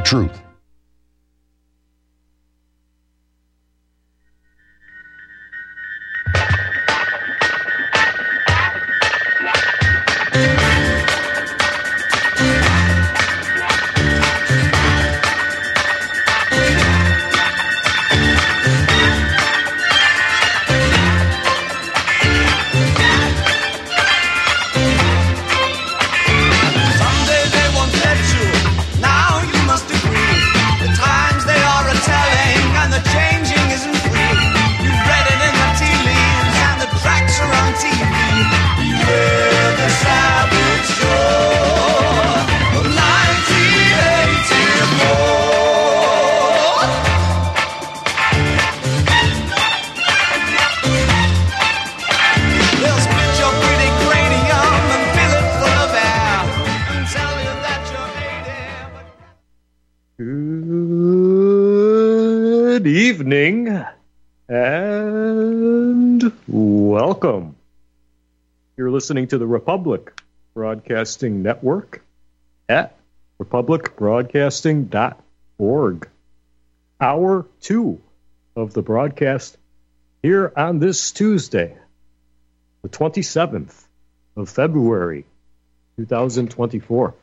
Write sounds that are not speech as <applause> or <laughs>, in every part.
the truth. Listening to the Republic Broadcasting Network at republicbroadcasting.org. Hour two of the broadcast here on this Tuesday, the 27th of February, 2024.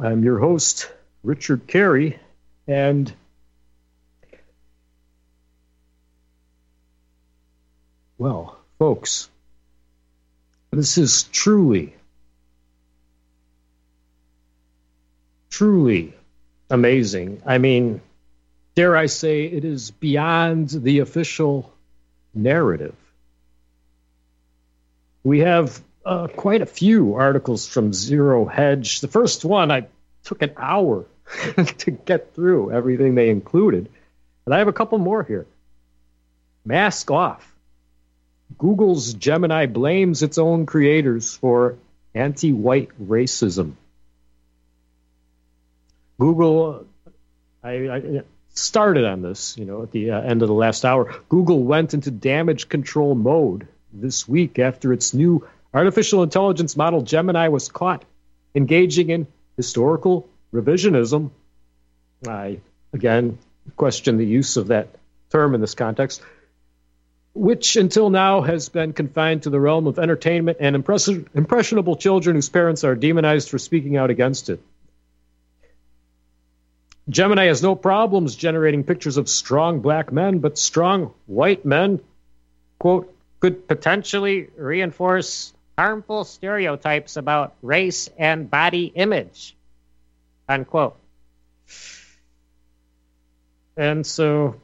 I'm your host, Richard Kary, and well, folks, this is truly, truly amazing. I mean, dare I say, it is beyond the official narrative. We have uh, quite a few articles from Zero Hedge. The first one, I took an hour <laughs> to get through everything they included. And I have a couple more here. Mask off. Google's Gemini blames its own creators for anti white racism. Google, I, I started on this, you know, at the uh, end of the last hour. Google went into damage control mode this week after its new artificial intelligence model Gemini was caught engaging in historical revisionism. I, again, question the use of that term in this context, which until now has been confined to the realm of entertainment and impression, impressionable children whose parents are demonized for speaking out against it. Gemini has no problems generating pictures of strong black men, but strong white men, quote, could potentially reinforce harmful stereotypes about race and body image, unquote. And so,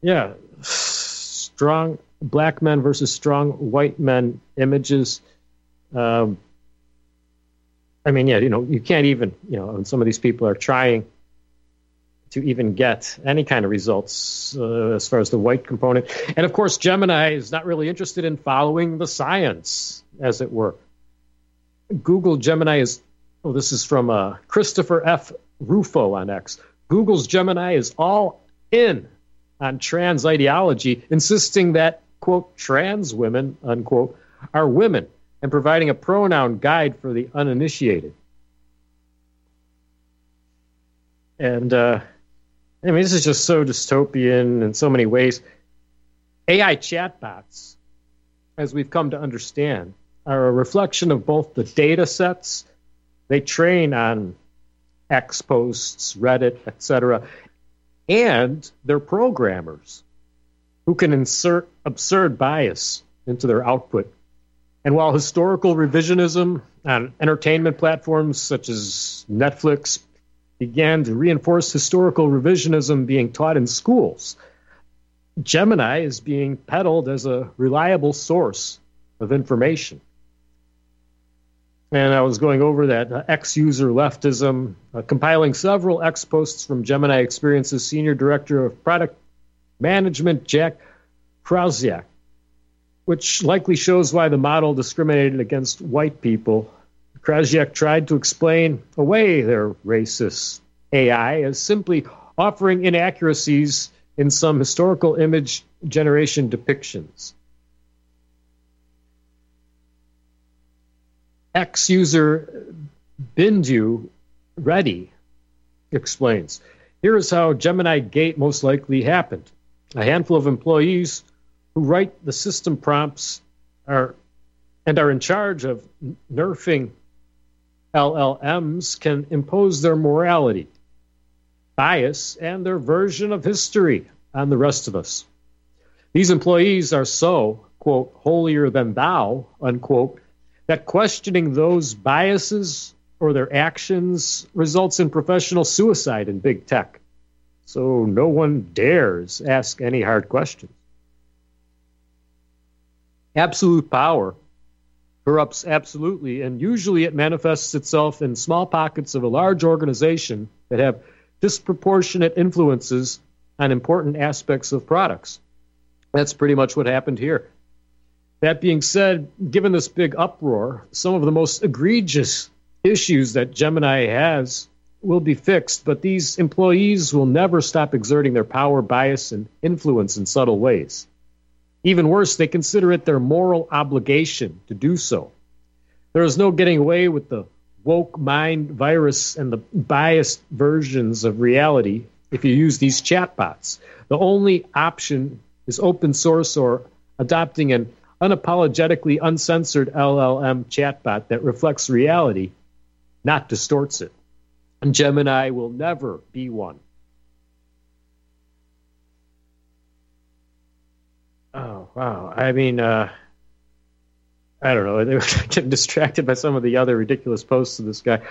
yeah, <sighs> strong black men versus strong white men images. Um, I mean, yeah, you know, you can't even, you know, some of these people are trying to even get any kind of results uh, as far as the white component. And of course, Gemini is not really interested in following the science, as it were. Google Gemini is, oh, this is from uh, Christopher F. Rufo on X. Google's Gemini is all in on trans ideology, insisting that, quote, trans women, unquote, are women, and providing a pronoun guide for the uninitiated. And, uh, I mean, this is just so dystopian in so many ways. AI chatbots, as we've come to understand, are a reflection of both the data sets they train on X posts, Reddit, etc., and their programmers who can insert absurd bias into their output. And while historical revisionism on entertainment platforms such as Netflix began to reinforce historical revisionism being taught in schools, Gemini is being peddled as a reliable source of information. And I was going over that uh, X user leftism, uh, compiling several X posts from Gemini Experience's Senior Director of Product Management, Jack Krausiak, which likely shows why the model discriminated against white people. Krausiak tried to explain away their racist AI as simply offering inaccuracies in some historical image generation depictions. X user Bindu Reddy explains. Here is how Gemini Gate most likely happened. A handful of employees who write the system prompts are and are in charge of nerfing LLMs can impose their morality, bias, and their version of history on the rest of us. These employees are so, quote, holier than thou, unquote, that questioning those biases or their actions results in professional suicide in big tech. So no one dares ask any hard questions. Absolute power corrupts absolutely, and usually it manifests itself in small pockets of a large organization that have disproportionate influences on important aspects of products. That's pretty much what happened here. That being said, given this big uproar, some of the most egregious issues that Gemini has will be fixed, but these employees will never stop exerting their power, bias, and influence in subtle ways. Even worse, they consider it their moral obligation to do so. There is no getting away with the woke mind virus and the biased versions of reality if you use these chatbots. The only option is open source or adopting an unapologetically uncensored LLM chatbot that reflects reality, not distorts it. And Gemini will never be one. Oh wow! I mean, uh, I don't know. <laughs> Were getting distracted by some of the other ridiculous posts of this guy.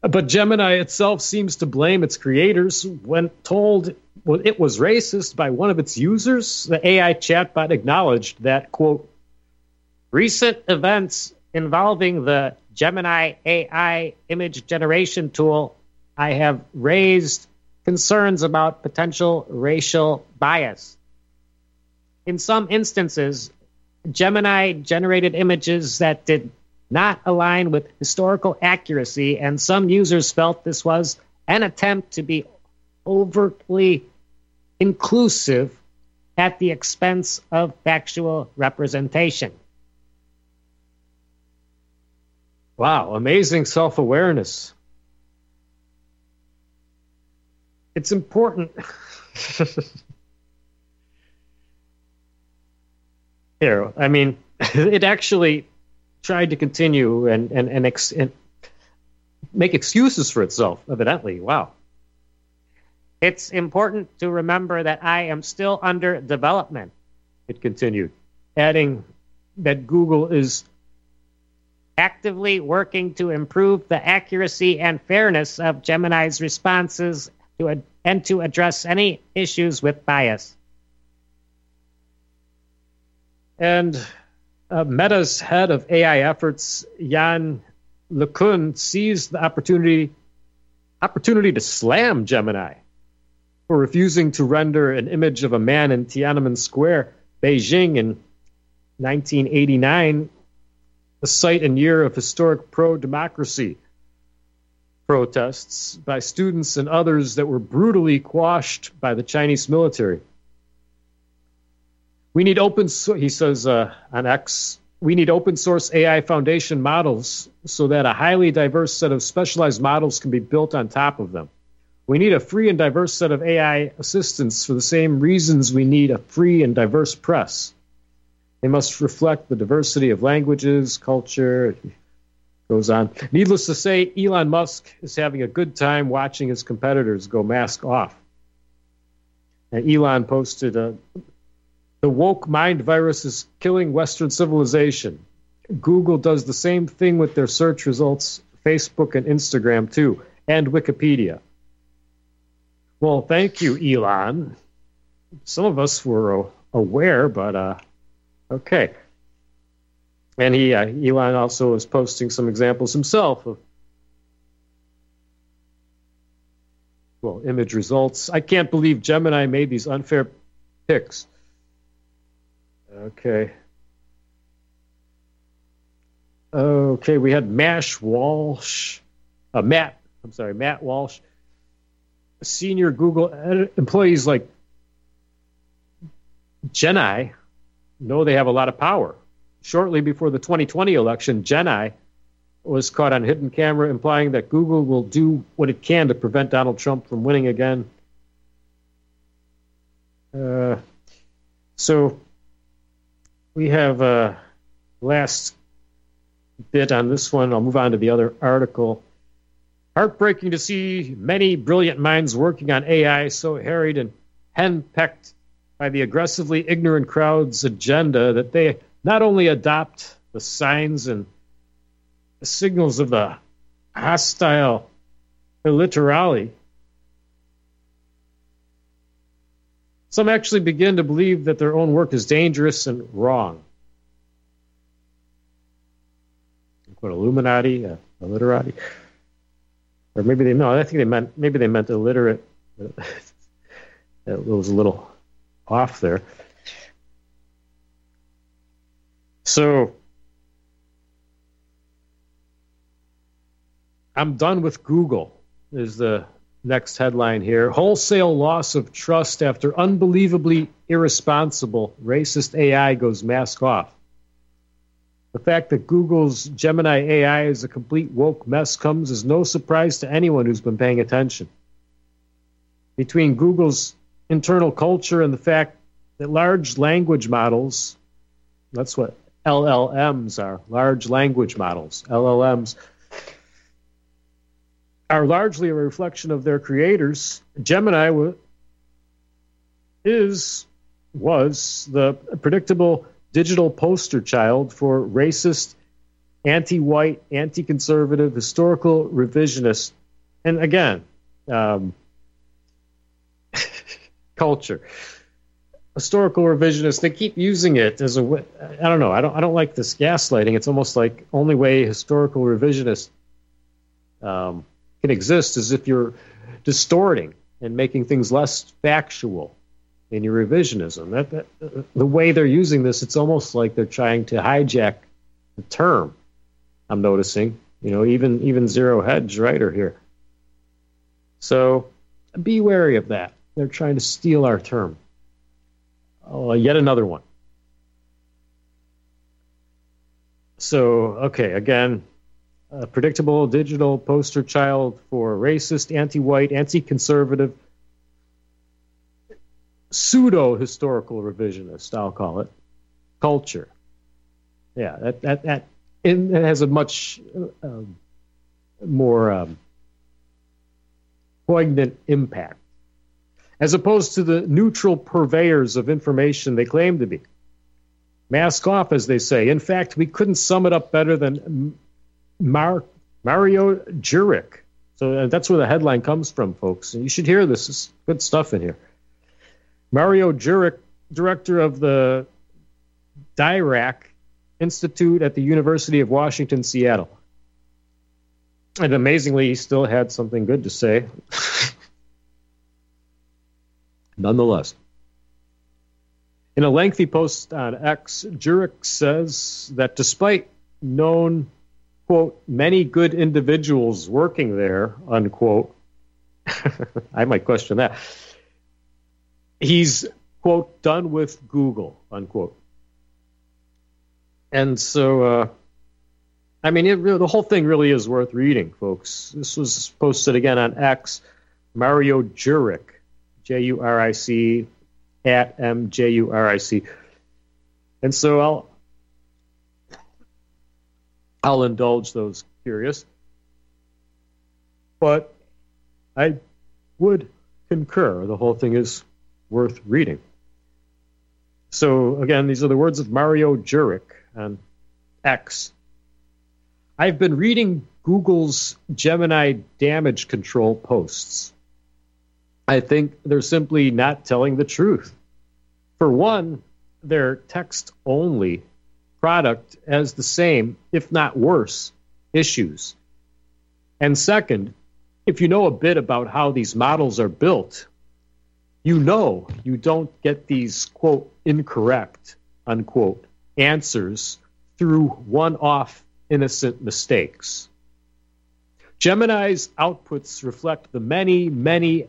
But Gemini itself seems to blame its creators when told it was racist by one of its users. The AI chatbot acknowledged that quote recent events involving the Gemini AI image generation tool. I have raised concerns about potential racial bias. In some instances, Gemini generated images that did not align with historical accuracy, and some users felt this was an attempt to be overtly inclusive at the expense of factual representation. Wow, amazing self awareness. It's important. <laughs> here. I mean, <laughs> it actually tried to continue and and and, ex- and make excuses for itself. Evidently, wow. It's important to remember that I am still under development. It continued, adding that Google is actively working to improve the accuracy and fairness of Gemini's responses to and to address any issues with bias. And uh, Meta's head of AI efforts, Yann LeCun, seized the opportunity opportunity to slam Gemini for refusing to render an image of a man in Tiananmen Square, Beijing, in 1989, the site and year of historic pro-democracy protests by students and others that were brutally quashed by the Chinese military. We need open, he says uh, on X, we need open source AI foundation models so that a highly diverse set of specialized models can be built on top of them. We need a free and diverse set of AI assistants for the same reasons we need a free and diverse press. They must reflect the diversity of languages, culture, goes on. Needless to say, Elon Musk is having a good time watching his competitors go mask off. And Elon posted a the woke mind virus is killing Western civilization. Google does the same thing with their search results, Facebook and Instagram too, and Wikipedia. Well, thank you, Elon. Some of us were aware, but uh, okay. And he, uh, Elon, also is posting some examples himself of well, image results. I can't believe Gemini made these unfair picks. Okay. Okay, we had Mash Walsh, uh, Matt. I'm sorry, Matt Walsh, senior Google employees like Gennai know they have a lot of power. Shortly before the 2020 election, Gennai was caught on hidden camera, implying that Google will do what it can to prevent Donald Trump from winning again. Uh, so we have a uh, last bit on this one. I'll move on to the other article. Heartbreaking to see many brilliant minds working on AI so harried and henpecked by the aggressively ignorant crowd's agenda that they not only adopt the signs and the signals of the hostile illiterati, some actually begin to believe that their own work is dangerous and wrong. What Illuminati, uh, illiterati, or maybe they no, I think they meant maybe they meant illiterate. it was a little off there. So I'm done with Google, is the next headline here. Wholesale loss of trust after unbelievably irresponsible racist AI goes mask off. The fact that Google's Gemini AI is a complete woke mess comes as no surprise to anyone who's been paying attention. Between Google's internal culture and the fact that large language models, that's what LLMs are, large language models, LLMs, are largely a reflection of their creators. Gemini is was the predictable digital poster child for racist, anti-white, anti-conservative, historical revisionist, and again, um, culture. Historical revisionists, they keep using it as a. I don't know. I don't. I don't like this gaslighting. It's almost like only way historical revisionists um, can exist is if you're distorting and making things less factual in your revisionism. That, that, the way they're using this, it's almost like they're trying to hijack the term. I'm noticing, you know, even even zero hedge writer here. So be wary of that. They're trying to steal our term. Oh, yet another one. So, okay, again, a predictable digital poster child for racist, anti white, anti conservative, pseudo historical revisionist, I'll call it, culture. Yeah, that, that, that it has a much um, more um, poignant impact as opposed to the neutral purveyors of information they claim to be. Mask off, as they say. In fact, we couldn't sum it up better than Mar- Mario Juric. So uh, that's where the headline comes from, folks. And you should hear this. It's good stuff in here. Mario Juric, director of the Dirac Institute at the University of Washington, Seattle. And amazingly, he still had something good to say. <laughs> Nonetheless, in a lengthy post on X, Juric says that despite known quote, many good individuals working there, unquote. <laughs> I might question that. He's, quote, done with Google, unquote. And so, uh, I mean, it, the whole thing really is worth reading, folks. This was posted again on X. Mario Juric, J U R I C, at M J U R I C. And so I'll I'll indulge those curious. But I would concur. The whole thing is worth reading. So, again, these are the words of Mario Juric on X. I've been reading Google's Gemini damage control posts. I think they're simply not telling the truth. For one, they're text only product has the same, if not worse, issues. And second, if you know a bit about how these models are built, you know you don't get these, quote, incorrect, unquote, answers through one off innocent mistakes. Gemini's outputs reflect the many, many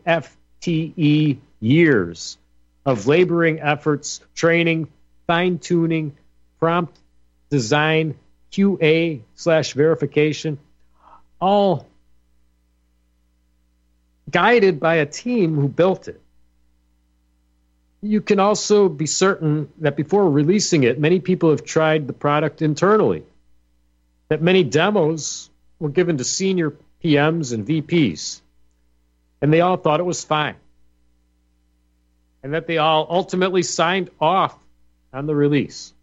FTE years of laboring efforts, training, fine tuning, prompt design, QA slash verification, all guided by a team who built it. You can also be certain that before releasing it, many people have tried the product internally, that many demos were given to senior PMs and VPs, and they all thought it was fine, and that they all ultimately signed off on the release.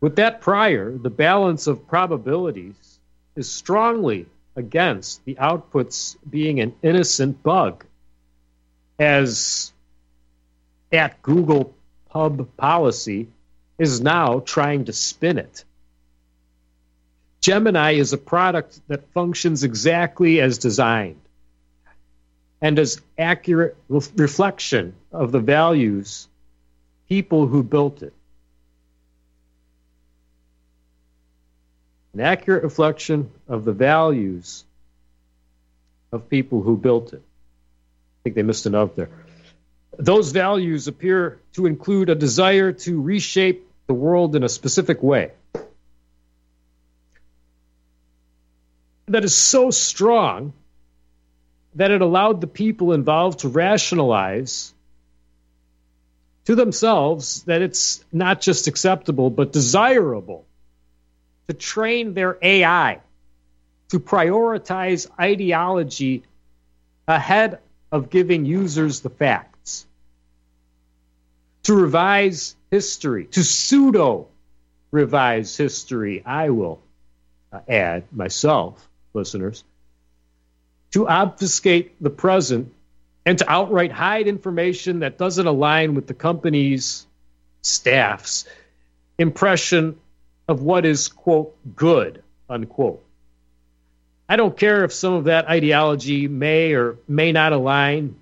With that prior, the balance of probabilities is strongly against the outputs being an innocent bug, as at Google Pub Policy is now trying to spin it. Gemini is a product that functions exactly as designed and as accurate reflection of the values people who built it. An accurate reflection of the values of people who built it. I think they missed note there. Those values appear to include a desire to reshape the world in a specific way. That is so strong that it allowed the people involved to rationalize to themselves that it's not just acceptable, but desirable to train their AI to prioritize ideology ahead of giving users the facts, to revise history, to pseudo revise history, I will uh, add myself, listeners, to obfuscate the present and to outright hide information that doesn't align with the company's staff's impression of what is, quote, good, unquote. I don't care if some of that ideology may or may not align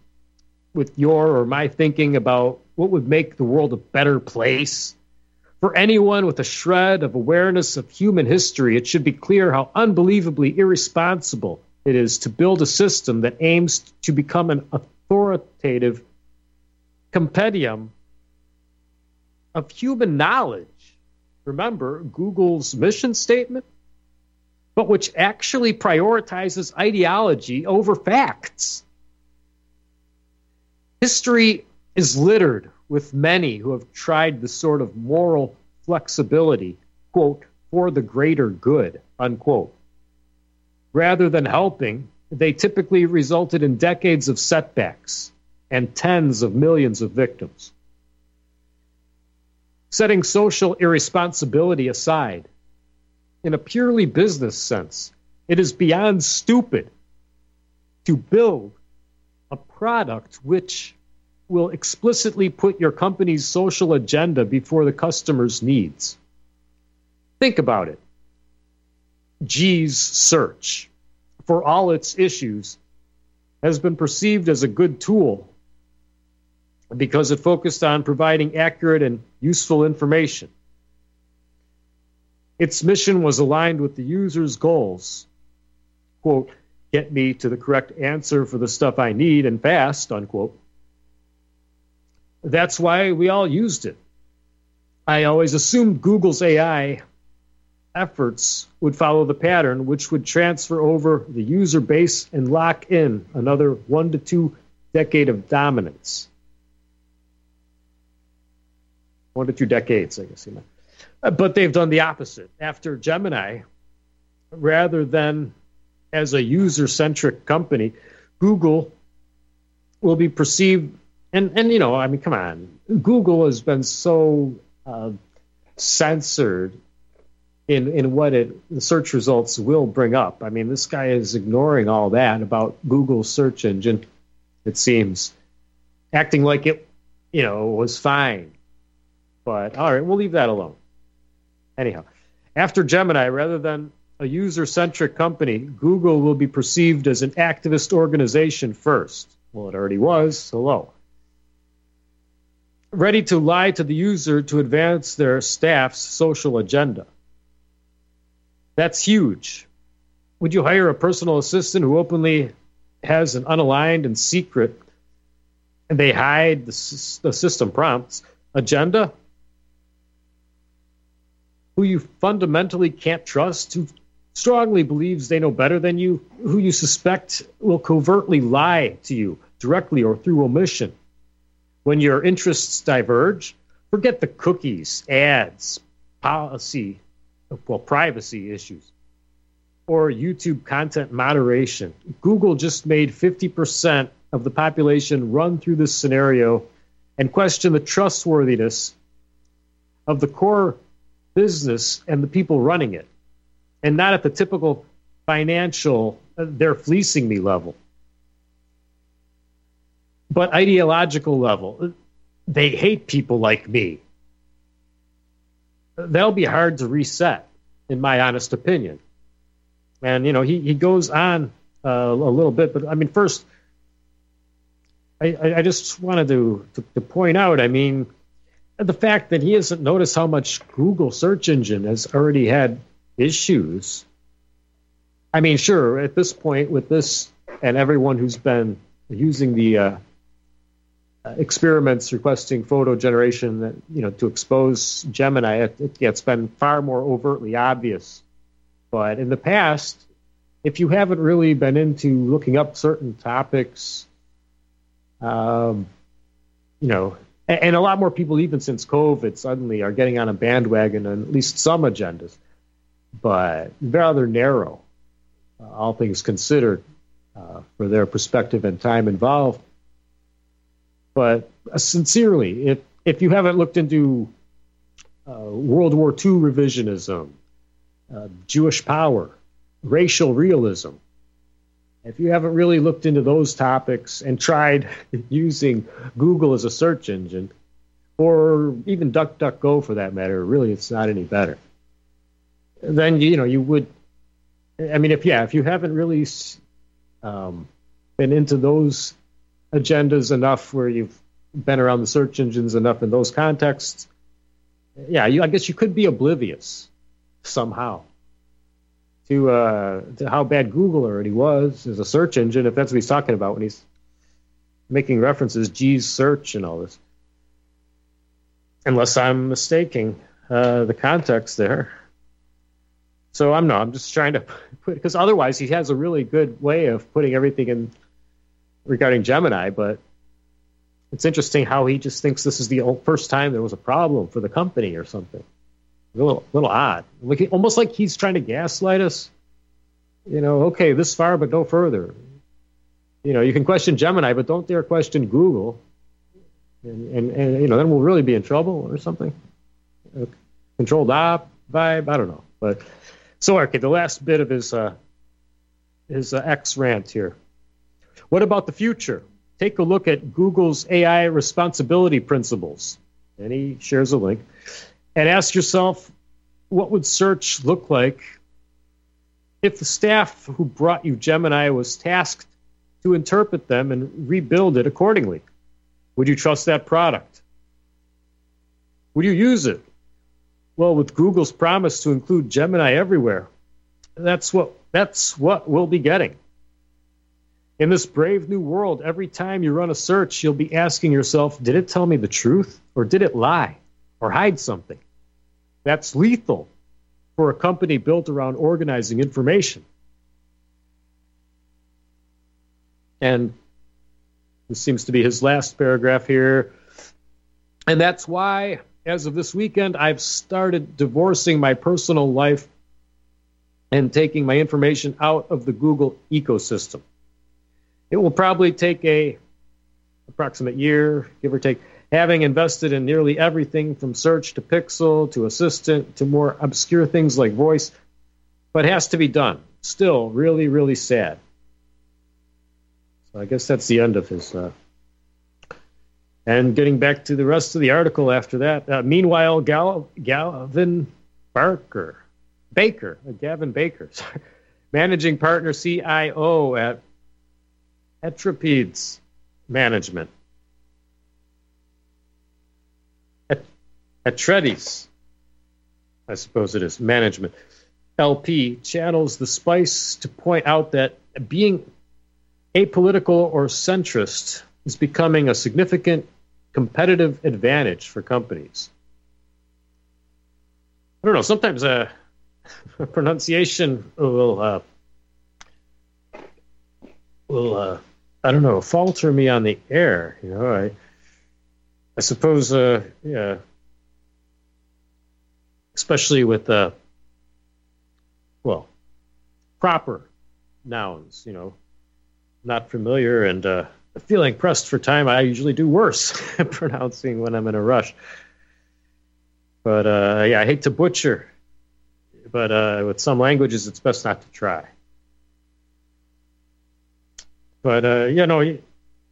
with your or my thinking about what would make the world a better place. For anyone with a shred of awareness of human history, it should be clear how unbelievably irresponsible it is to build a system that aims to become an authoritative compendium of human knowledge. Remember Google's mission statement? But which actually prioritizes ideology over facts. History is littered with many who have tried the sort of moral flexibility, quote, for the greater good, unquote. Rather than helping, they typically resulted in decades of setbacks and tens of millions of victims. Setting social irresponsibility aside, in a purely business sense, it is beyond stupid to build a product which will explicitly put your company's social agenda before the customer's needs. Think about it. G's search for all its issues, has been perceived as a good tool because it focused on providing accurate and useful information. Its mission was aligned with the user's goals. Quote, get me to the correct answer for the stuff I need and fast, unquote. That's why we all used it. I always assumed Google's AI efforts would follow the pattern, which would transfer over the user base and lock in another one to two decade of dominance. One to two decades, I guess you meant. Uh, but they've done the opposite. After Gemini, rather than as a user centric company, Google will be perceived, and, and you know, I mean, come on, Google has been so uh, censored in in what it the search results will bring up. I mean, this guy is ignoring all that about Google's search engine. It seems acting like it, you know, was fine. But all right, we'll leave that alone. Anyhow, after Gemini, rather than a user centric company, Google will be perceived as an activist organization first. Well, it already was. Hello. Ready to lie to the user to advance their staff's social agenda. That's huge. Would you hire a personal assistant who openly has an unaligned and secret, and they hide the, the system prompts agenda? who you fundamentally can't trust, who strongly believes they know better than you, who you suspect will covertly lie to you directly or through omission. When your interests diverge, forget the cookies, ads, policy, well, privacy issues, or YouTube content moderation. Google just made 50% of the population run through this scenario and question the trustworthiness of the core business and the people running it, and not at the typical financial, uh, they're fleecing me level. But ideological level, they hate people like me. They'll be hard to reset, in my honest opinion. And, you know, he, he goes on uh, a little bit, but I mean, first, I, I just wanted to, to, to point out, I mean, the fact that he hasn't noticed how much Google search engine has already had issues. I mean, sure, at this point, with this and everyone who's been using the uh, experiments requesting photo generation, that you know, to expose Gemini, it, it, it's been far more overtly obvious. But in the past, if you haven't really been into looking up certain topics, um, you know, and, and, a lot more people, even since COVID, suddenly are getting on a bandwagon on at least some agendas, but rather narrow, uh, all things considered, uh, for their perspective and time involved. But uh, sincerely, if if you haven't looked into uh, World War II revisionism, uh, Jewish power, racial realism, if you haven't really looked into those topics and tried <laughs> using Google as a search engine, or even DuckDuckGo for that matter, really it's not any better. Then you know you would. I mean, if yeah, if you haven't really um, been into those agendas enough, where you've been around the search engines enough in those contexts, yeah, you, I guess you could be oblivious somehow to, uh, to how bad Google already was as a search engine, if that's what he's talking about when he's making references, G's search and all this. Unless I'm mistaking uh, the context there. So I'm not. I'm just trying to put because otherwise he has a really good way of putting everything in regarding Gemini, but it's interesting how he just thinks this is the first time there was a problem for the company or something a little, little odd. Like, almost like he's trying to gaslight us. You know, okay, this far, but no further. You know, you can question Gemini, but don't dare question Google. And, and, and you know, then we'll really be in trouble or something. Controlled op vibe, I don't know. But so, okay, the last bit of his uh, his uh, X rant here. What about the future? Take a look at Google's AI responsibility principles. And he shares a link and ask yourself what would search look like if the staff who brought you Gemini was tasked to interpret them and rebuild it accordingly? Would you trust that product? Would you use it? Well, with Google's promise to include Gemini everywhere, that's what that's what we'll be getting. In this brave new world, every time you run a search, you'll be asking yourself, did it tell me the truth or did it lie or hide something? That's lethal for a company built around organizing information. And this seems to be his last paragraph here. And that's why, as of this weekend, I've started divorcing my personal life and taking my information out of the Google ecosystem. It will probably take a approximate year, give or take, having invested in nearly everything from search to pixel to assistant to more obscure things like voice, but has to be done. Still, really, really sad. So I guess that's the end of his. Uh... and getting back to the rest of the article after that. Uh, meanwhile, Gal- Gavin Barker, Baker, uh, Gavin Baker, <laughs> sorry, managing partner CIO at Etripedes Management Atreides, I suppose it is, management, LP channels the spice to point out that being apolitical or centrist is becoming a significant competitive advantage for companies. I don't know. Sometimes uh, <laughs> pronunciation will uh, will uh, I don't know falter me on the air. You know, I I suppose uh, yeah, especially with uh, well, proper nouns. You know, not familiar and uh, feeling pressed for time. I usually do worse <laughs> pronouncing when I'm in a rush. But uh, yeah, I hate to butcher, but uh, with some languages, it's best not to try. But uh, you know,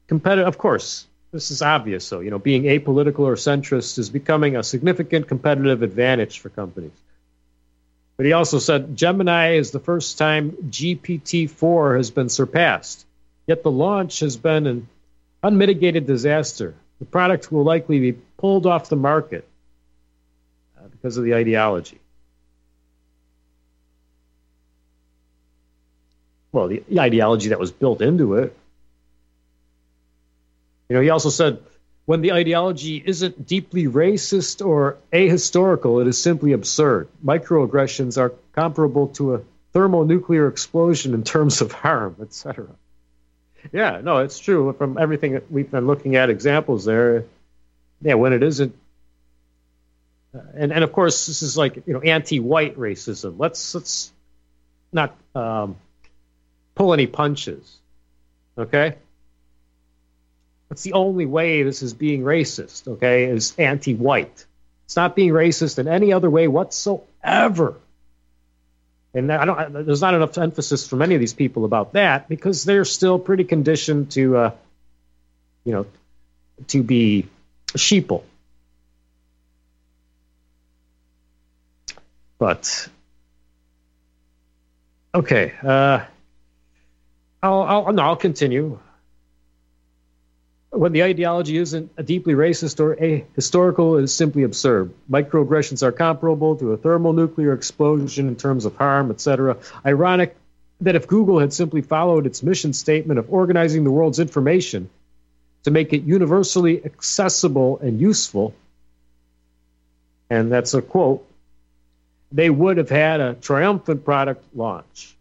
competitive. Of course, this is obvious. So you know, being apolitical or centrist is becoming a significant competitive advantage for companies. But he also said Gemini is the first time GPT-4 has been surpassed. Yet the launch has been an unmitigated disaster. The product will likely be pulled off the market uh, because of the ideology. Well, the, ideology that was built into it. You know, he also said when the ideology isn't deeply racist or ahistorical, it is simply absurd. Microaggressions are comparable to a thermonuclear explosion in terms of harm, etc. Yeah, no, it's true. From everything that we've been looking at examples there, yeah, when it isn't, uh, and and of course this is like you know anti-white racism. Let's let's not um, pull any punches, okay? That's the only way this is being racist, okay? Is anti-white. It's not being racist in any other way whatsoever. And I don't, there's not enough emphasis from many of these people about that because they're still pretty conditioned to, uh, you know, to be sheeple. But okay, uh, I'll, I'll, no, I'll continue when the ideology isn't a deeply racist or ahistorical, it is simply absurd. Microaggressions are comparable to a thermonuclear explosion in terms of harm, etc. Ironic that if Google had simply followed its mission statement of organizing the world's information to make it universally accessible and useful, and that's a quote, they would have had a triumphant product launch.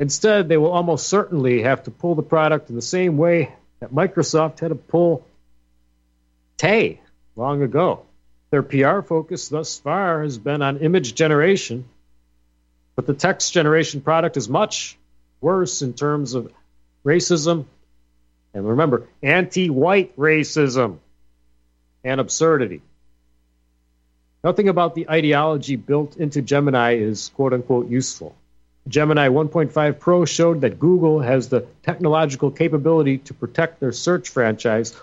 Instead, they will almost certainly have to pull the product in the same way that Microsoft had to pull Tay long ago. Their PR focus thus far has been on image generation, but the text generation product is much worse in terms of racism and remember, anti white racism and absurdity. Nothing about the ideology built into Gemini is quote unquote useful. Gemini 1.5 Pro showed that Google has the technological capability to protect their search franchise.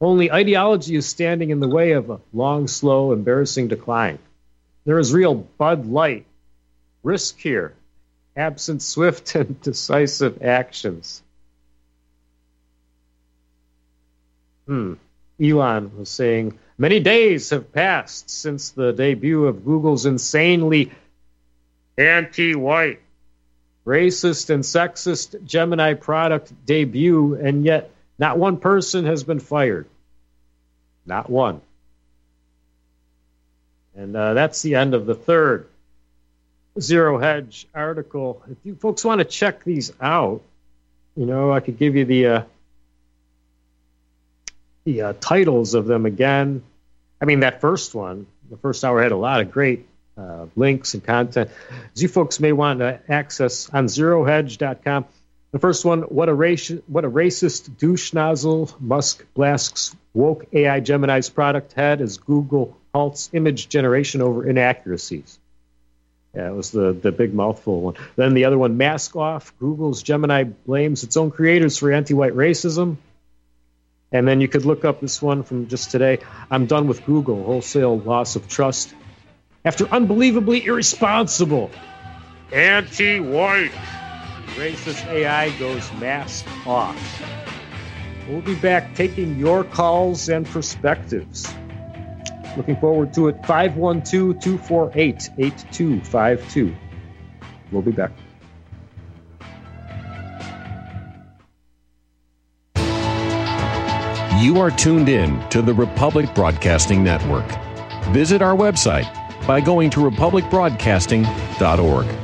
Only ideology is standing in the way of a long, slow, embarrassing decline. There is real Bud Light risk here, absent swift <laughs> and decisive actions. Hmm. Elon was saying, Many days have passed since the debut of Google's insanely anti white racist and sexist Gemini product debut, and yet not one person has been fired. Not one. And uh, that's the end of the third Zero Hedge article. If you folks want to check these out, you know, I could give you the uh, the uh, titles of them again. I mean, that first one, the first hour had a lot of great uh, links and content. As you folks may want to access on zerohedge.com. The first one, what a, race, what a racist douche nozzle Musk blasts woke AI Gemini's product head as Google halts image generation over inaccuracies. Yeah, it was the, the big mouthful one. Then the other one, mask off. Google's Gemini blames its own creators for anti-white racism. And then you could look up this one from just today. I'm done with Google. Wholesale loss of trust after unbelievably irresponsible, anti white, racist AI goes mask off. We'll be back taking your calls and perspectives. Looking forward to it. 512 248 8252. We'll be back. You are tuned in to the Republic Broadcasting Network. Visit our website by going to republicbroadcasting.org.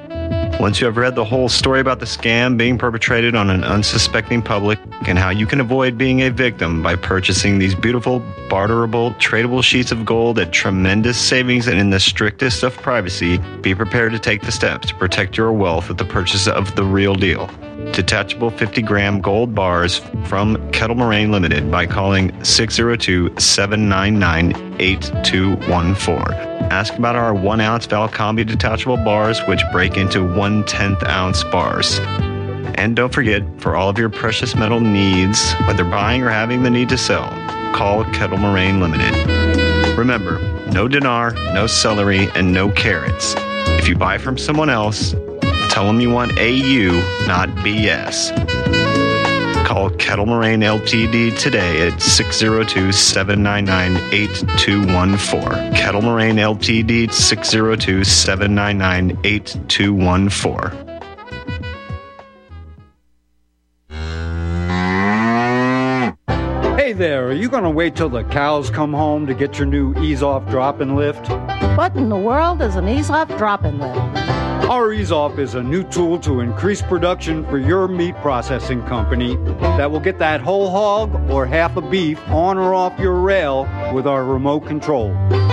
Once you have read the whole story about the scam being perpetrated on an unsuspecting public and how you can avoid being a victim by purchasing these beautiful, barterable, tradable sheets of gold at tremendous savings and in the strictest of privacy, be prepared to take the steps to protect your wealth with the purchase of the real deal detachable 50 gram gold bars from Kettle Moraine Limited by calling 602 799 8214. Ask about our one ounce Valcambi detachable bars, which break into one tenth ounce bars. And don't forget, for all of your precious metal needs, whether buying or having the need to sell, call Kettle Moraine Limited. Remember, no dinar, no celery, and no carrots. If you buy from someone else, Tell them you want AU, not BS. Call Kettle Moraine Ltd today at 602 799 8214. Kettle Moraine Ltd 602 799 8214. Hey there, are you going to wait till the cows come home to get your new ease off drop and lift? What in the world is an ease off drop and lift? Our Ease Off is a new tool to increase production for your meat processing company that will get that whole hog or half a beef on or off your rail with our remote control.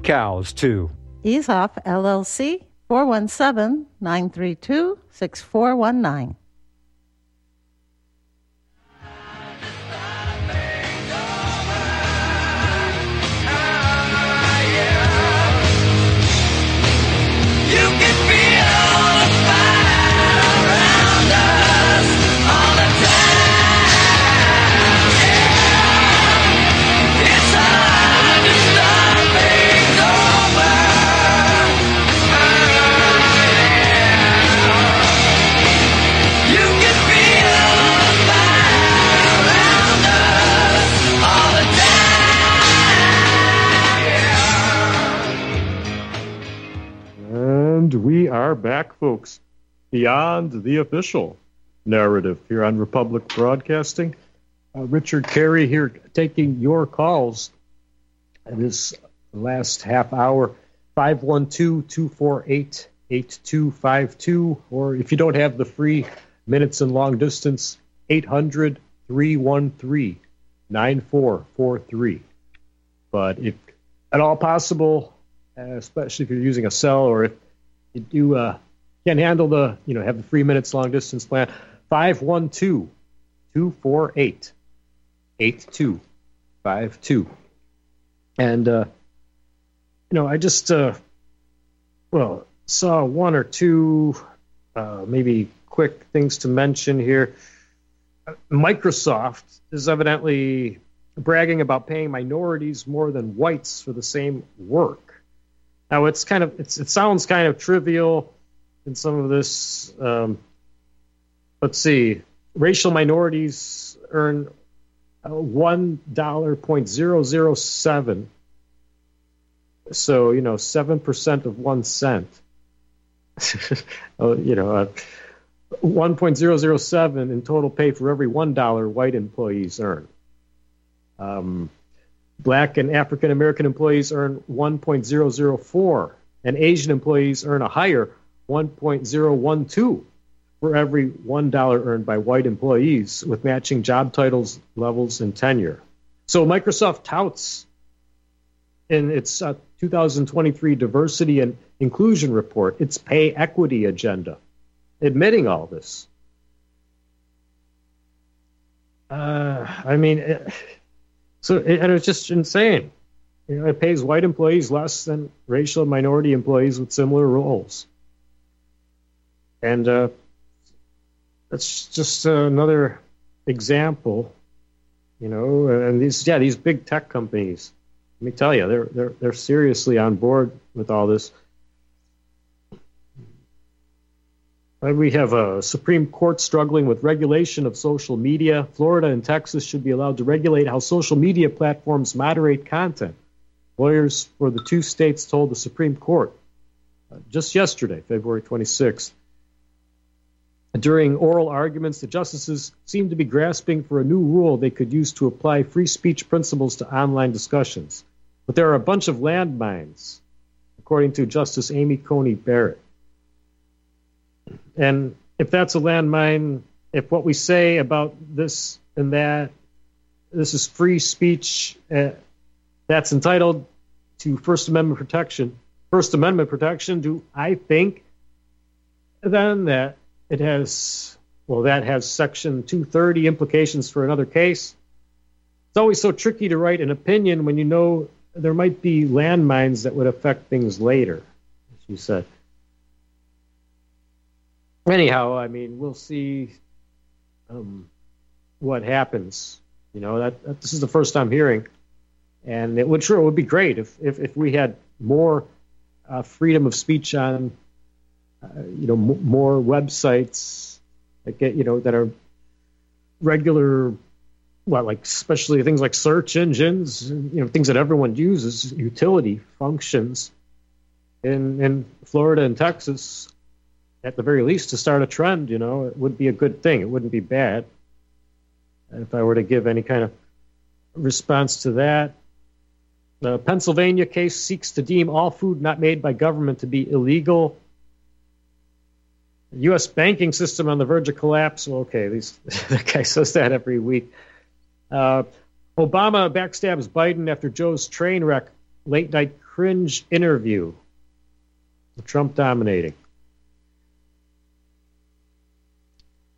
Cows, too. Ease Off LLC 417 932 6419. Are back, folks. Beyond the official narrative here on Republic Broadcasting. Uh, Richard Kary here taking your calls this last half hour. 512 248 8252. Or if you don't have the free minutes and long distance, 800 313 9443. But if at all possible, uh, especially if you're using a cell or if you do uh, can handle the you know have the three minutes long distance plan. 512 248 8252 and uh, you know i just uh, well saw one or two uh, maybe quick things to mention here. Microsoft is evidently bragging about paying minorities more than whites for the same work now it's kind of it's, it sounds kind of trivial in some of this. Um, let's see, racial minorities earn uh, one dollar point zero zero seven So you know, seven percent of one cent. <laughs> Oh, you know, uh, one point zero zero seven in total pay for every one dollar white employees earn. Um, black and African American employees earn one point zero zero four, and Asian employees earn a higher one point zero one two for every one dollar earned by white employees, with matching job titles, levels, and tenure. So Microsoft touts in its uh, 2023 Diversity and Inclusion Report its pay equity agenda, admitting all this. Uh, I mean, it, so and it's just insane. You know, it pays white employees less than racial minority employees with similar roles, and uh, that's just another example. You know, and these yeah these big tech companies let me tell you, they're they're they're seriously on board with all this. We have a Supreme Court struggling with regulation of social media. Florida and Texas should be allowed to regulate how social media platforms moderate content. Lawyers for the two states told the Supreme Court uh, just yesterday, February 26th. During oral arguments, the justices seemed to be grasping for a new rule they could use to apply free speech principles to online discussions. But there are a bunch of landmines, according to Justice Amy Coney Barrett. And if that's a landmine, if what we say about this and that, this is free speech uh, that's entitled to First Amendment protection, First Amendment protection, do I think then that it has, well, that has Section 230 implications for another case? It's always so tricky to write an opinion when you know there might be landmines that would affect things later, as you said. Anyhow, I mean, we'll see um, what happens. You know, that, that, this is the first time hearing, and it would sure it would be great if if, if we had more uh, freedom of speech on, uh, you know, m- more websites that get you know that are regular well, like especially things like search engines, you know, things that everyone uses, utility functions in in Florida and Texas, at the very least, to start a trend, you know, it would be a good thing. It wouldn't be bad. If I were to give any kind of response to that, the Pennsylvania case seeks to deem all food not made by government to be illegal. The U.S. banking system on the verge of collapse. Well, okay, these <laughs> the guy says that every week. Uh, Obama backstabs Biden after Joe's train wreck late night cringe interview. Trump dominating.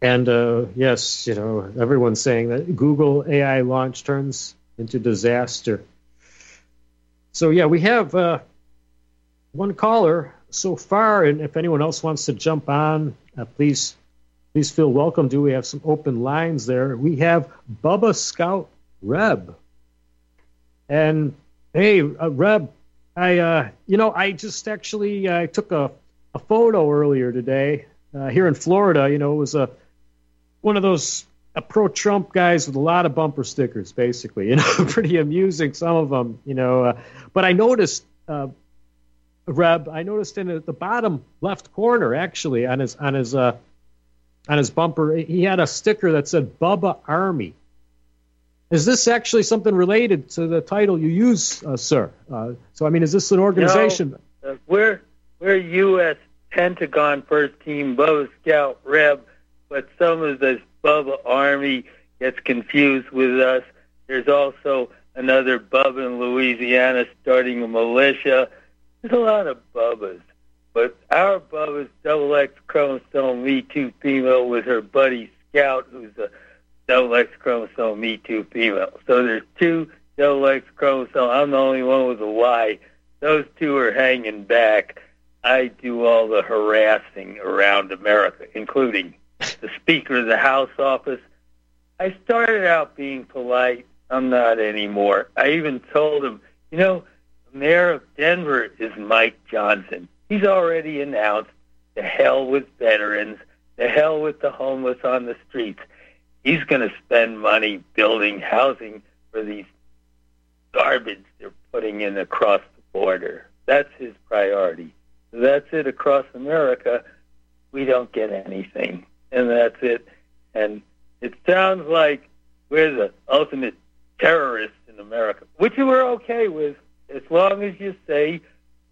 And uh, yes, you know, everyone's saying that Google AI launch turns into disaster. So, yeah, we have uh, one caller so far. And if anyone else wants to jump on, uh, please Please feel welcome. Do we have some open lines there? We have Bubba Scout Reb. And hey, uh, Reb, I uh, you know I just actually I uh, took a, a photo earlier today here in Florida. You know, it was a one of those a pro-Trump guys with a lot of bumper stickers, basically. <laughs> You know, pretty amusing some of them. You know, uh, but I noticed. Uh, Reb, I noticed in the bottom left corner, actually, on his on his uh, on his bumper, he had a sticker that said Bubba Army. Is this actually something related to the title you use, uh, sir? Uh, so, I mean, is this an organization? Uh, we're we're U.S. Pentagon First Team Bubba Scout Reb, but some of this Bubba Army gets confused with us. There's also another Bubba in Louisiana starting a militia. There's a lot of Bubbas. But our Bubba's double X chromosome Me Too female with her buddy Scout, who's a double X chromosome Me Too female. So there's two double X chromosomes. I'm the only one with a Y. Those two are hanging back. I do all the harassing around America, including the Speaker of the House office. I started out being polite. I'm not anymore. I even told him, you know, the mayor of Denver is Mike Johnson. He's already announced the hell with veterans, the hell with the homeless on the streets. He's going to spend money building housing for these garbage they're putting in across the border. That's his priority. That's it across America. We don't get anything, and that's it. And it sounds like we're the ultimate terrorists in America, which we're okay with as long as you say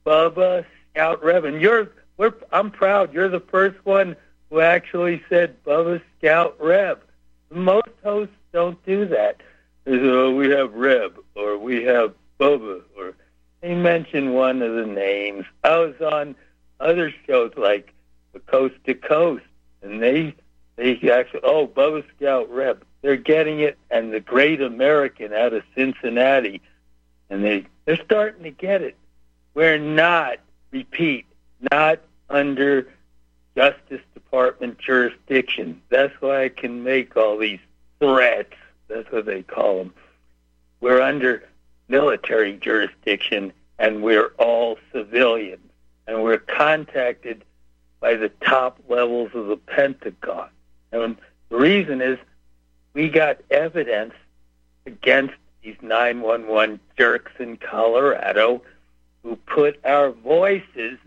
Bubba Scout Reb. And you're, we're, I'm proud. You're the first one who actually said Bubba Scout Reb. Most hosts don't do that. Oh, we have Reb or we have Bubba or they mention one of the names. I was on other shows like the Coast to Coast, and they they actually oh Bubba Scout Reb. They're getting it, and the Great American out of Cincinnati, and they they're starting to get it. We're not repeat not under Justice Department jurisdiction. That's why I can make all these threats. That's what they call them. We're under military jurisdiction, and we're all civilians. And we're contacted by the top levels of the Pentagon. And the reason is we got evidence against these 911 jerks in Colorado who put our voices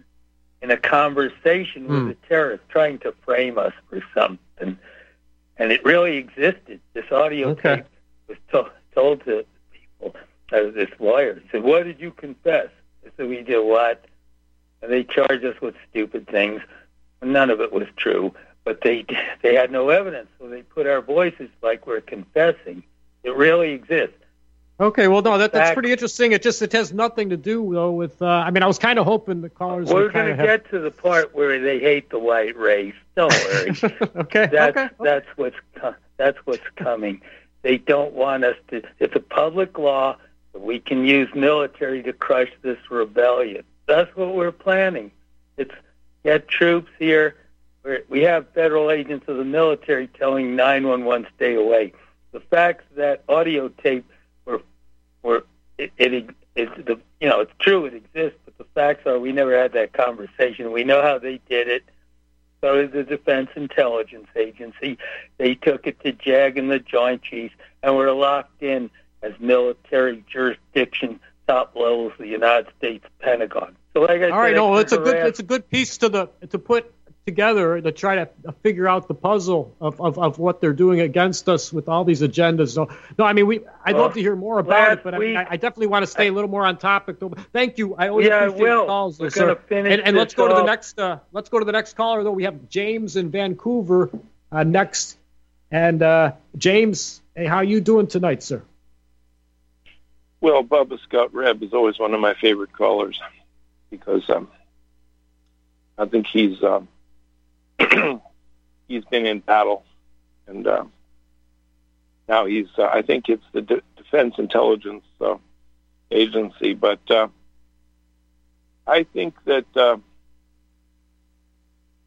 in a conversation with Hmm. a terrorist trying to frame us for something. And it really existed. This audio Okay. tape was to- told to people. Uh, this lawyer he said, "What did you confess?" I said, "We did what?" And they charged us with stupid things. None of it was true, but they <laughs> they had no evidence, so they put our voices like we're confessing. It really exists. Okay, well, no, that, that's pretty interesting. It just it has nothing to do though with. Uh, I mean, I was kind of hoping the callers We're going to have. get to the part where they hate the white race. Don't <laughs> worry. okay, That's okay. that's what's that's what's coming. They don't want us to. It's a public law that we can use military to crush this rebellion. That's what we're planning. It's get troops here. We have federal agents of the military telling 911 stay away. The facts that audio tape were were it, it it's the you know it's true it exists, but the facts are we never had that conversation. We know how they did it. So did the Defense Intelligence Agency. They took it to JAG and the Joint Chiefs, and we're locked in as military jurisdiction, top levels of the United States Pentagon. So, like I All right, said, no, it's a good it's a good piece to the to put together to try to figure out the puzzle of, of, of what they're doing against us with all these agendas. No, no, I mean we I'd Well, love to hear more about it, but I, mean, week- I, I definitely want to stay a little more on topic. Though. Thank you. I always Yeah, I will. the calls, We're gonna sir. finish and, and let's this go to the next uh, let's go to the next caller though. We have James in Vancouver uh, next, and uh, James, hey, how you doing tonight, sir? Well, Bubba Scout Reb is always one of my favorite callers because um, I think he's um, <clears throat> he's been in battle, and um, now he's. Uh, I think it's the De- Defense Intelligence uh, Agency, but uh, I think that uh,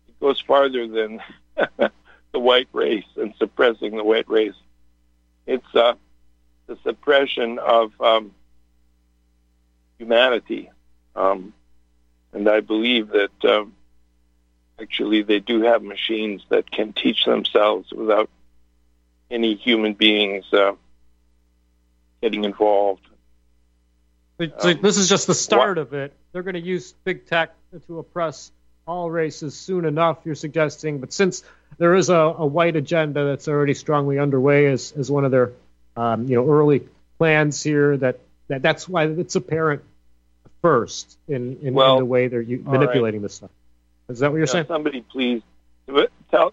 it goes farther than <laughs> the white race and suppressing the white race. It's uh, the suppression of um, humanity. Um, and I believe that um, actually they do have machines that can teach themselves without any human beings uh, getting involved. So Um, this is just the start of it. They're going to use big tech to oppress all races soon enough. You're suggesting, but since there is a, a white agenda that's already strongly underway as, as one of their um, you know early plans here, that, that that's why it's apparent first in, in, Well, in the way they're u- all right. manipulating this stuff. Is that what you're Now, saying? somebody please tell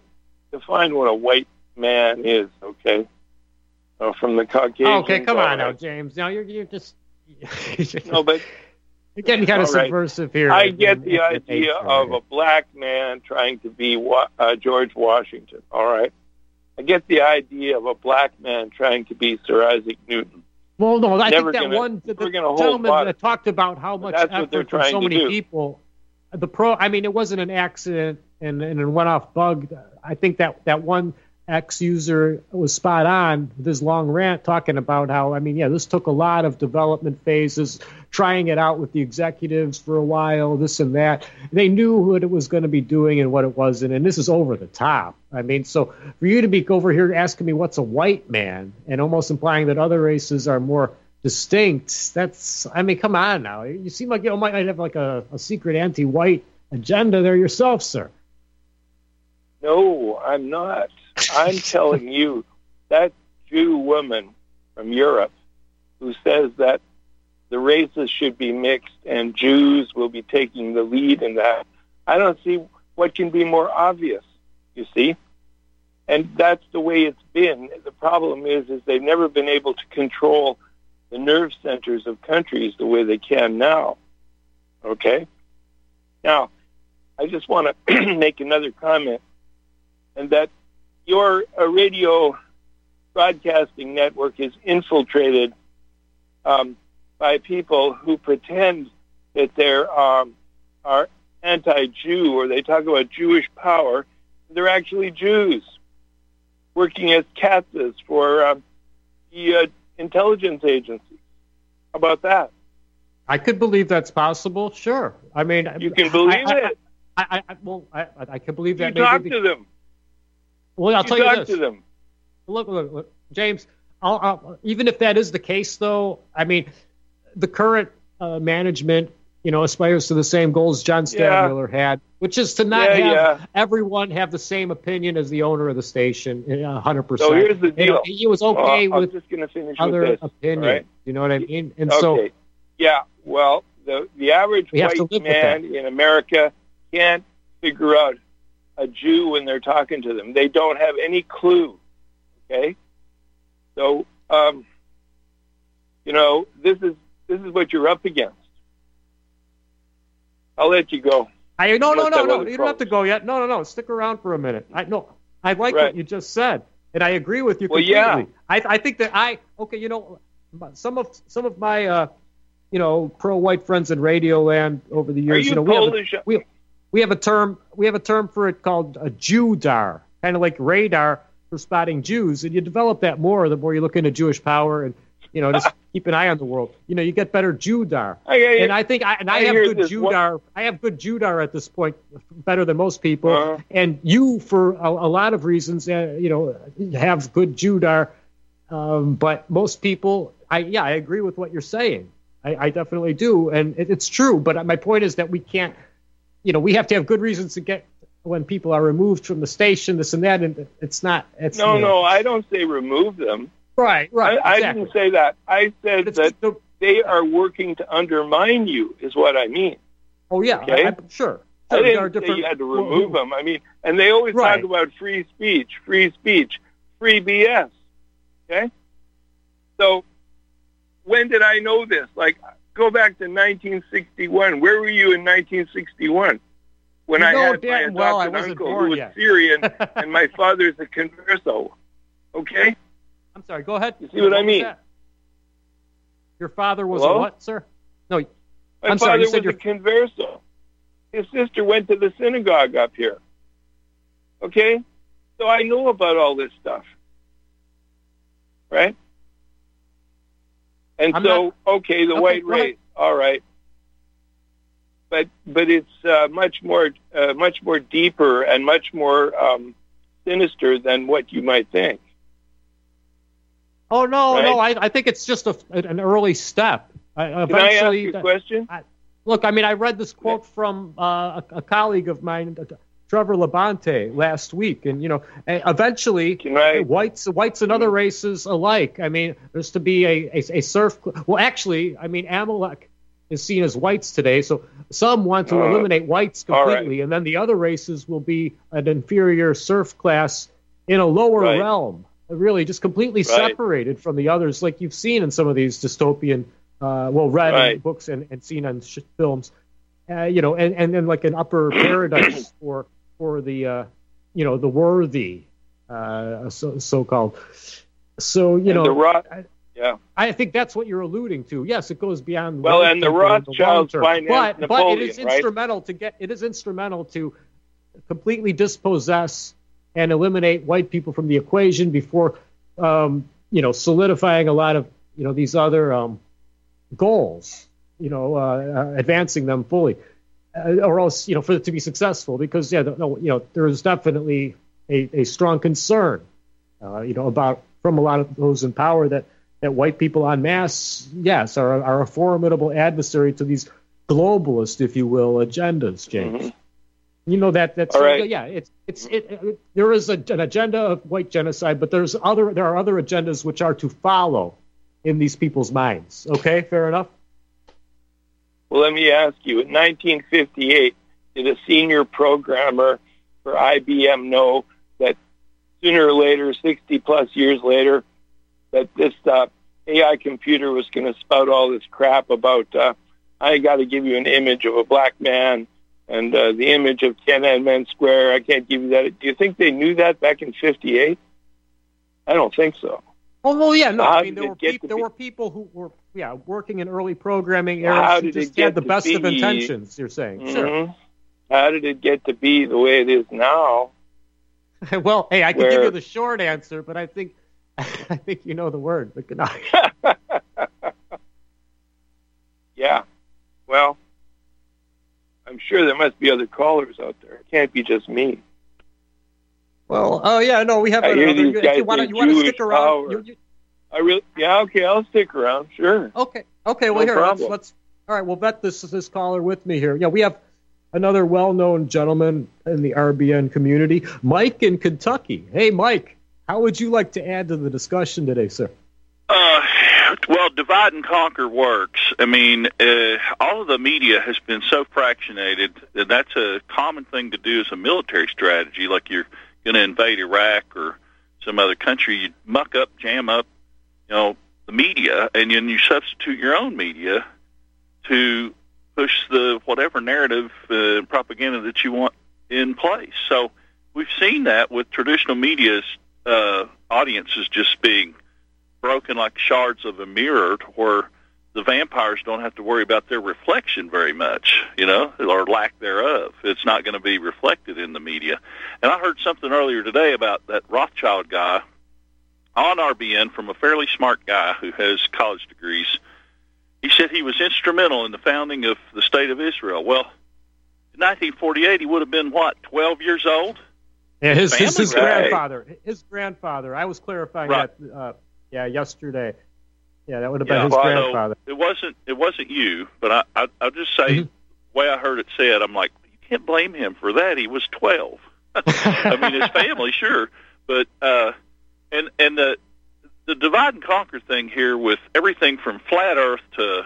define what a white man is, okay? Uh, from the Caucasian. Okay, come on now, James. Now you're you're just <laughs> No, but you're getting kind of all right. subversive here. I in- get the in idea of a black man trying to be wa- uh, George Washington. All right. I get the idea of a black man trying to be Sir Isaac Newton. Well, no, I Never think that gonna- one the, we're the gonna hold gentleman water. that talked about how much that's what they're effort from so many do. people. The pro, I mean, it wasn't an accident and, and it went off bug. I think that that one ex user was spot on with his long rant talking about how I mean, yeah, this took a lot of development phases, trying it out with the executives for a while, this and that. They knew what it was going to be doing and what it wasn't, and this is over the top. I mean, so for you to be over here asking me what's a white man and almost implying that other races are more distinct. That's I mean, come on now. You seem like you might have like a, a secret anti-white agenda there yourself, sir. No, I'm not. I'm telling you that Jew woman from Europe who says that the races should be mixed and Jews will be taking the lead in that. I don't see what can be more obvious, you see? And that's the way it's been. The problem is is they've never been able to control the nerve centers of countries the way they can now. Okay? Now, I just want <clears throat> to make another comment and that your uh, radio broadcasting network is infiltrated um, by people who pretend that they're um, are anti-Jew or they talk about Jewish power. They're actually Jews working as CATSAs for um, the uh, intelligence agencies. How about that? I could believe that's possible. Sure. I mean, You can believe I, it. I, I, I, well, I, I- can believe that. You talk maybe to them. well, I'll you tell you talk this. to them. Look, look, look, James. I'll, I'll, even if that is the case, though, I mean, the current uh, management, you know, aspires to the same goals John Yeah. Stadtmiller had, which is to not Yeah, have yeah. everyone have the same opinion as the owner of the station, a hundred percent. So here's the deal. He was okay Well, with just going to finish other with this. opinions. all right? You know what I mean? And okay. so, yeah. Well, the the average We have to white man in America can't figure out a Jew when they're talking to them. They don't have any clue. Okay. So, um, you know, this is this is what you're up against. I'll let you go. I no, no, no, no. You don't have to go yet. No, no, no. Stick around for a minute. I no. I like Right. what you just said, and I agree with you Well, completely. yeah. I, I think that I okay. You know, some of some of my uh, you know pro-white friends in radio land over the Are years. you know, we have, a, we, we have a term we have a term for it called a Jewdar, kind of like radar for spotting Jews, and you develop that more the more you look into Jewish power and you know just <laughs> keep an eye on the world. You know, you get better Judar. I, I, And I think I and I, I have good one- Judar. I have good Judar at this point, better than most people. Uh-huh. And you, for a, a lot of reasons, uh, you know, have good Judar. Um, but most people, I yeah, I agree with what you're saying. I, I definitely do, and it, it's true. But my point is that we can't, you know, we have to have good reasons to get when people are removed from the station, this and that, and it's not. It's no, you know- no, I don't say remove them. Right, right. I, I didn't say that. I said it's that the- they are working to undermine you, is what I mean. oh yeah, Okay. I, I, sure. I there are didn't say you had to well, remove them. I mean, and they always Right. talk about free speech, free speech, free BS. Okay? So when did I know this? Like, go back to 1961. Where were you in 1961? When You I had my damn well I uncle who was yet. Syrian <laughs> and my father's a converso. Okay? I'm sorry. Go ahead. You see what I mean? Your father was Hello? a what, sir? No, My I'm sorry, you said was a converso. His sister went to the synagogue up here. Okay? So I know about all this stuff. Right? And I'm so, okay, the Okay, white ahead. race, all right. But but it's uh, much more uh, much more deeper and much more um, sinister than what you might think. Oh no, Right? no. I, I think it's just a, an early step. I, Can I ask you a question? look. I mean, I read this quote from uh, a, a colleague of mine, uh, Trevor Labonte, last week, and you know, eventually, I- whites, whites, and other races alike. I mean, there's to be a, a, a surf. Well, actually, I mean, Amalek is seen as whites today, so some want to Uh, eliminate whites all right. completely, and then the other races will be an inferior serf class in a lower Right. realm, really just completely Right. separated from the others, like you've seen in some of these dystopian, uh, well, read in Right. books and, and seen on sh- films, uh, you know, and, and then like an upper <clears throat> paradise for for the, uh, you know, the worthy, uh, so so called. So you And know, the Roth, I- yeah. I think that's what you're alluding to. Yes, it goes beyond. Well, and the Rothschilds long term. financed but, but it is Napoleon, right? instrumental to get. It is instrumental to completely dispossess and eliminate white people from the equation before, um, you know, solidifying a lot of you know these other um, goals. You know, uh, uh, advancing them fully, uh, or else you know for it to be successful. Because yeah, no, you know, there is definitely a, a strong concern, uh, you know, about from a lot of those in power that that white people en masse, yes, are, are a formidable adversary to these globalist, if you will, agendas, James. You know that that's right. yeah. It's it's it, it, there is a, an agenda of white genocide, but there's other there are other agendas which are to follow in these people's minds. Okay, fair enough. Well, let me ask you. In 1958, did a senior programmer for IBM know that sooner or later, 60 plus years later, that this uh, AI computer was going to spout all this crap about, uh, I got to give you an image of a black man and uh, the image of Tiananmen Square. I can't give you that. Do you think they knew that back in 58? I don't think so. Oh well, yeah, no. How I mean, there were to there be- were people who were yeah working in early programming eras who just had the best of intentions. You're saying, sure. Mhm. How did it get to be the way it is now? <laughs> well, hey, I can give you the short answer, but I think <laughs> I think you know the word. But no. <laughs> Yeah. Well, I'm sure there must be other callers out there. It can't be just me. Well, oh yeah, no, we have I hear another. these guys you want to you want to stick around? You- you- I really, yeah, okay, I'll stick around. Sure. Okay. Okay. Well, No here let's, let's. All right. We'll vet this this caller with me here. Yeah, we have another well-known gentleman in the RBN community, Mike in Kentucky. Hey, Mike, how would you like to add to the discussion today, sir? Uh, well, divide and conquer works. I mean, uh, all of the media has been so fractionated. that That's a common thing to do as a military strategy. Like you're going to invade Iraq or some other country, you muck up, jam up, you know, the media, and then you substitute your own media to push the whatever narrative uh, propaganda that you want in place. So we've seen that with traditional media's uh, audiences just being broken like shards of a mirror to where the vampires don't have to worry about their reflection very much, you know, or lack thereof. It's not going to be reflected in the media. And I heard something earlier today about that Rothschild guy on RBN from a fairly smart guy who has college degrees. He said he was instrumental in the founding of the state of Israel. Well, in 1948, he would have been what, 12 years old? Yeah, his his, his grandfather. His grandfather. I was clarifying Right. that. Uh, yeah, yesterday. Yeah, that would have Yeah, been his well, grandfather. it wasn't it wasn't you, but I, I I'll just say Mhm. the way I heard it said, I'm like, you can't blame him for that. He was twelve. <laughs> I mean, his family, sure, but uh, and and the the divide and conquer thing here with everything from flat Earth to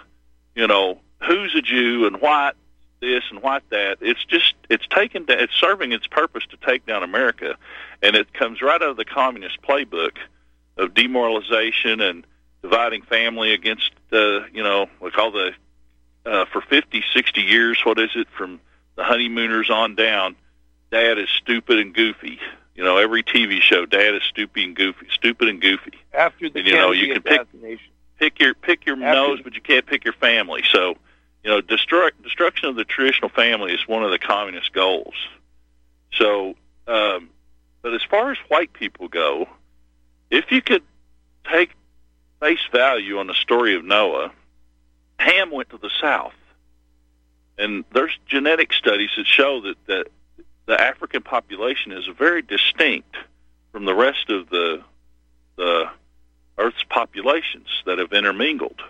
you know who's a Jew and white this and white that. It's just it's taken it's serving its purpose to take down America, and it comes right out of the communist playbook of demoralization and dividing family against uh, you know like all the uh, for 50, 60 years. What is it from the honeymooners on down? Dad is stupid and goofy. You know, every TV show, Dad is stupid and goofy, stupid and goofy. After the And, you know, you can pick- Pick your pick your After- nose, but you can't pick your family. So, you know, destruct, destruction of the traditional family is one of the communist goals. So, um, but as far as white people go, if you could take face value on the story of Noah, Ham went to the south, and there's genetic studies that show that that the African population is very distinct from the rest of the the Earth's populations that have intermingled.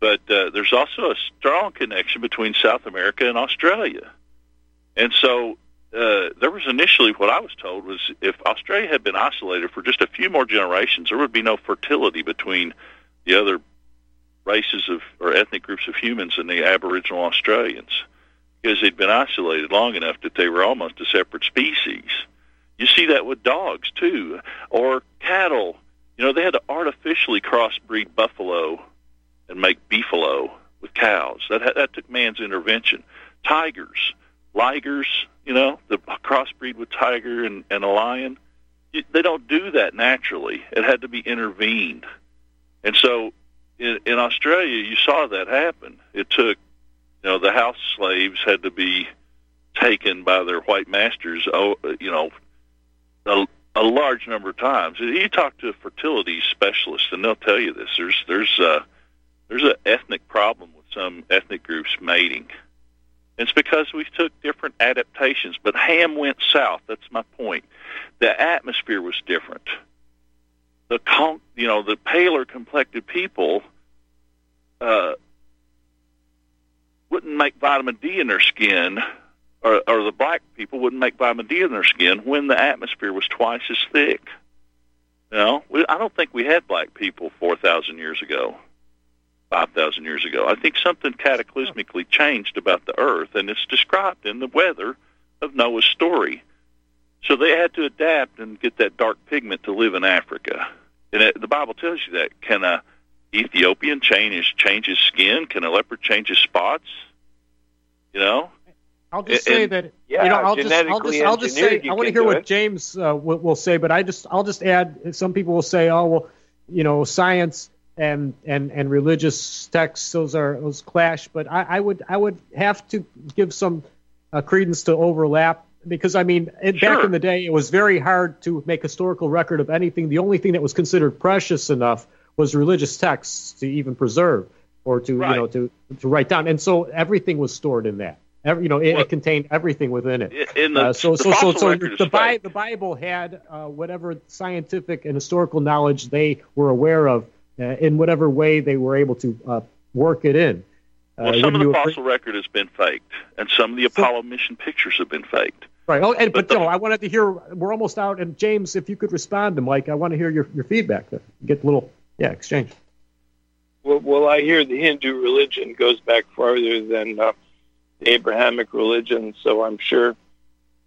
But uh, there's also a strong connection between South America and Australia, and so uh, there was initially what I was told was if Australia had been isolated for just a few more generations, there would be no fertility between the other races of or ethnic groups of humans and the Aboriginal Australians because they'd been isolated long enough that they were almost a separate species. You see that with dogs too, or cattle. You know, they had to artificially crossbreed buffalo and make beefalo with cows. That that took man's intervention. Tigers, ligers, you know, the crossbreed with tiger and, and a lion. They don't do that naturally. It had to be intervened. And so in, in Australia, you saw that happen. It took, you know, the house slaves had to be taken by their white masters, oh, you know, a, a large number of times. You talk to a fertility specialist, and they'll tell you this. There's there's uh, there's an ethnic problem with some ethnic groups mating. It's because we took different adaptations. But Ham went south. That's my point. The atmosphere was different. The con- you know, the paler complected people uh, wouldn't make vitamin D in their skin, or, or the black people wouldn't make vitamin D in their skin when the atmosphere was twice as thick. You know, we, I don't think we had black people four thousand years ago, five thousand years ago. I think something cataclysmically changed about the Earth, and it's described in the weather of Noah's story. So they had to adapt and get that dark pigment to live in Africa. And it, the Bible tells you that. Can a Ethiopian change his, change his skin? Can a leopard change his spots? You know? I'll just And- say that Yeah, you know I'll just I'll just I'll just say I want to hear what it. James uh, will, will say, but I just I'll just add. Some people will say, oh well, you know, science and and and religious texts those are those clash, but I, I would I would have to give some uh, credence to overlap because I mean it, back in the day it was very hard to make historical record of anything. The only thing that was considered precious enough was religious texts to even preserve or to Right. you know to to write down, and so everything was stored in that. Every, you know, it, Well- it contained everything within it. In the, Uh, so, the so, so, so the, Bi- the Bible had uh, whatever scientific and historical knowledge they were aware of in whatever way they were able to uh, work it in. Uh, Well, some of the you agree? fossil record has been faked, and some of the Apollo mission pictures have been faked. Right. Oh, and, but but the- no, I wanted to hear. We're almost out, and James, if you could respond to Mike, I want to hear your, your feedback. There. Get a little, yeah, exchange. Well, well, I hear the Hindu religion goes back farther than uh, the Abrahamic religion, so I'm sure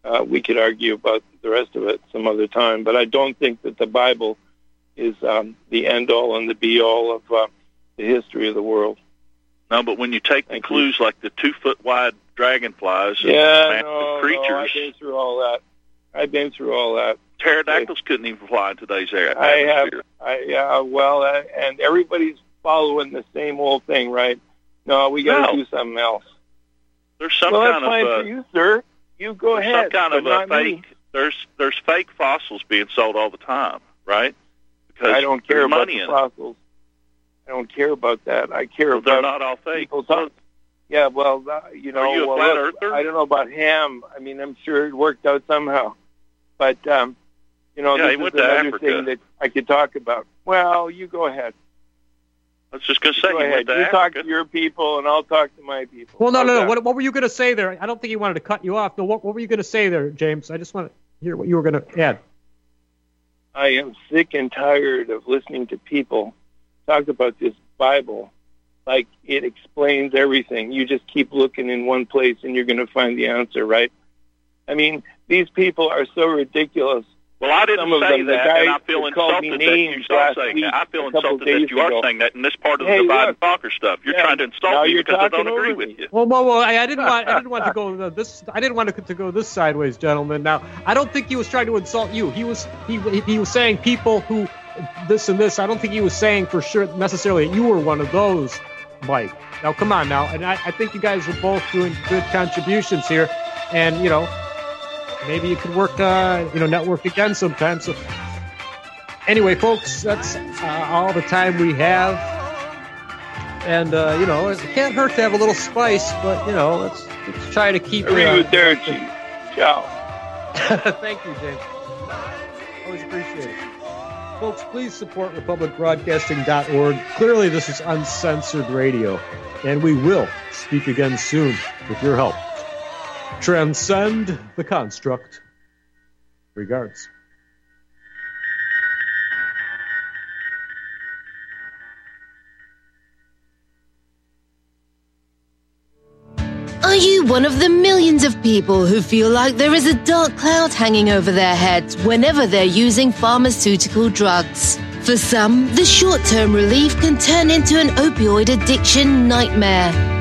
uh, we could argue about the rest of it some other time. But I don't think that the Bible is um, the end all and the be all of uh, the history of the world. No, but when you take the Thank you. clues like the two foot wide dragonflies and Yeah, no, no, I've been through all that. I've been through all that. pterodactyls couldn't even fly in today's air. I have. I yeah, well, uh, and everybody's following the same old thing, right? No, we got to No. do something else. There's some well, that's kind of fine uh, for you, sir. You go there's ahead. some kind of a not me. fake. There's there's fake fossils being sold all the time, right? Because I don't care about money the fossils. I don't care about that. I care Well, they're about not all fake. people talk. Yeah, well, uh, you know, Are you a well, flat look, earther? I don't know about Ham. I mean, I'm sure it worked out somehow, but um, you know, Yeah, he this is another Africa. thing that I could talk about. Well, you go ahead. I was just going to say Go he ahead. went to You talk to your people, and I'll talk to my people. Well, no, How's no, no. that? What, what were you going to say there? I don't think he wanted to cut you off. No, what, what were you going to say there, James? I just want to hear what you were going to add. I am sick and tired of listening to people talk about this Bible like it explains everything. You just keep looking in one place and you're going to find the answer, right? I mean, these people are so ridiculous. Well, I didn't Some say that, and I feel that called insulted that you names start saying that. I feel insulted that days you are ago. saying that in this part of Hey, the divide look. and conquer stuff. You're Yeah. trying to insult Now me because I don't agree over with you. Well, well, well I, I didn't want I didn't want to <laughs> go uh, this. I didn't want to, to go this sideways, gentlemen. Now, I don't think he was trying to insult you. He was he he was saying people who this and this. I don't think he was saying for sure necessarily that you were one of those, Mike. Now, come on now, and I, I think you guys are both doing good contributions here, and you know, maybe you could work uh, you know network again sometime. So, anyway, folks, that's uh, all the time we have. And uh, you know, it can't hurt to have a little spice, but you know, let's, let's try to keep. Agree uh, with Derek G. Ciao. <laughs> Thank you, James. Always appreciate it. Folks, please support republicbroadcasting.org. Clearly, this is uncensored radio, and we will speak again soon with your help. Transcend the construct. Regards. Are you one of the millions of people who feel like there is a dark cloud hanging over their heads whenever they're using pharmaceutical drugs? For some, the short term relief can turn into an opioid addiction nightmare.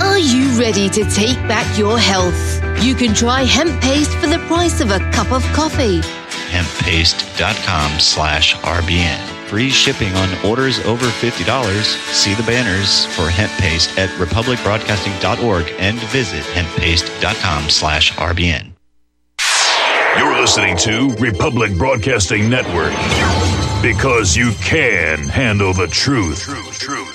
Are you ready to take back your health? You can try hemp paste for the price of a cup of coffee. hemppaste.com slash RBN. free shipping on orders over $50. See the banners for hemp paste at republicbroadcasting.org and visit hemppaste.com slash RBN. You're listening to Republic Broadcasting Network because you can handle the truth. Truth, truth.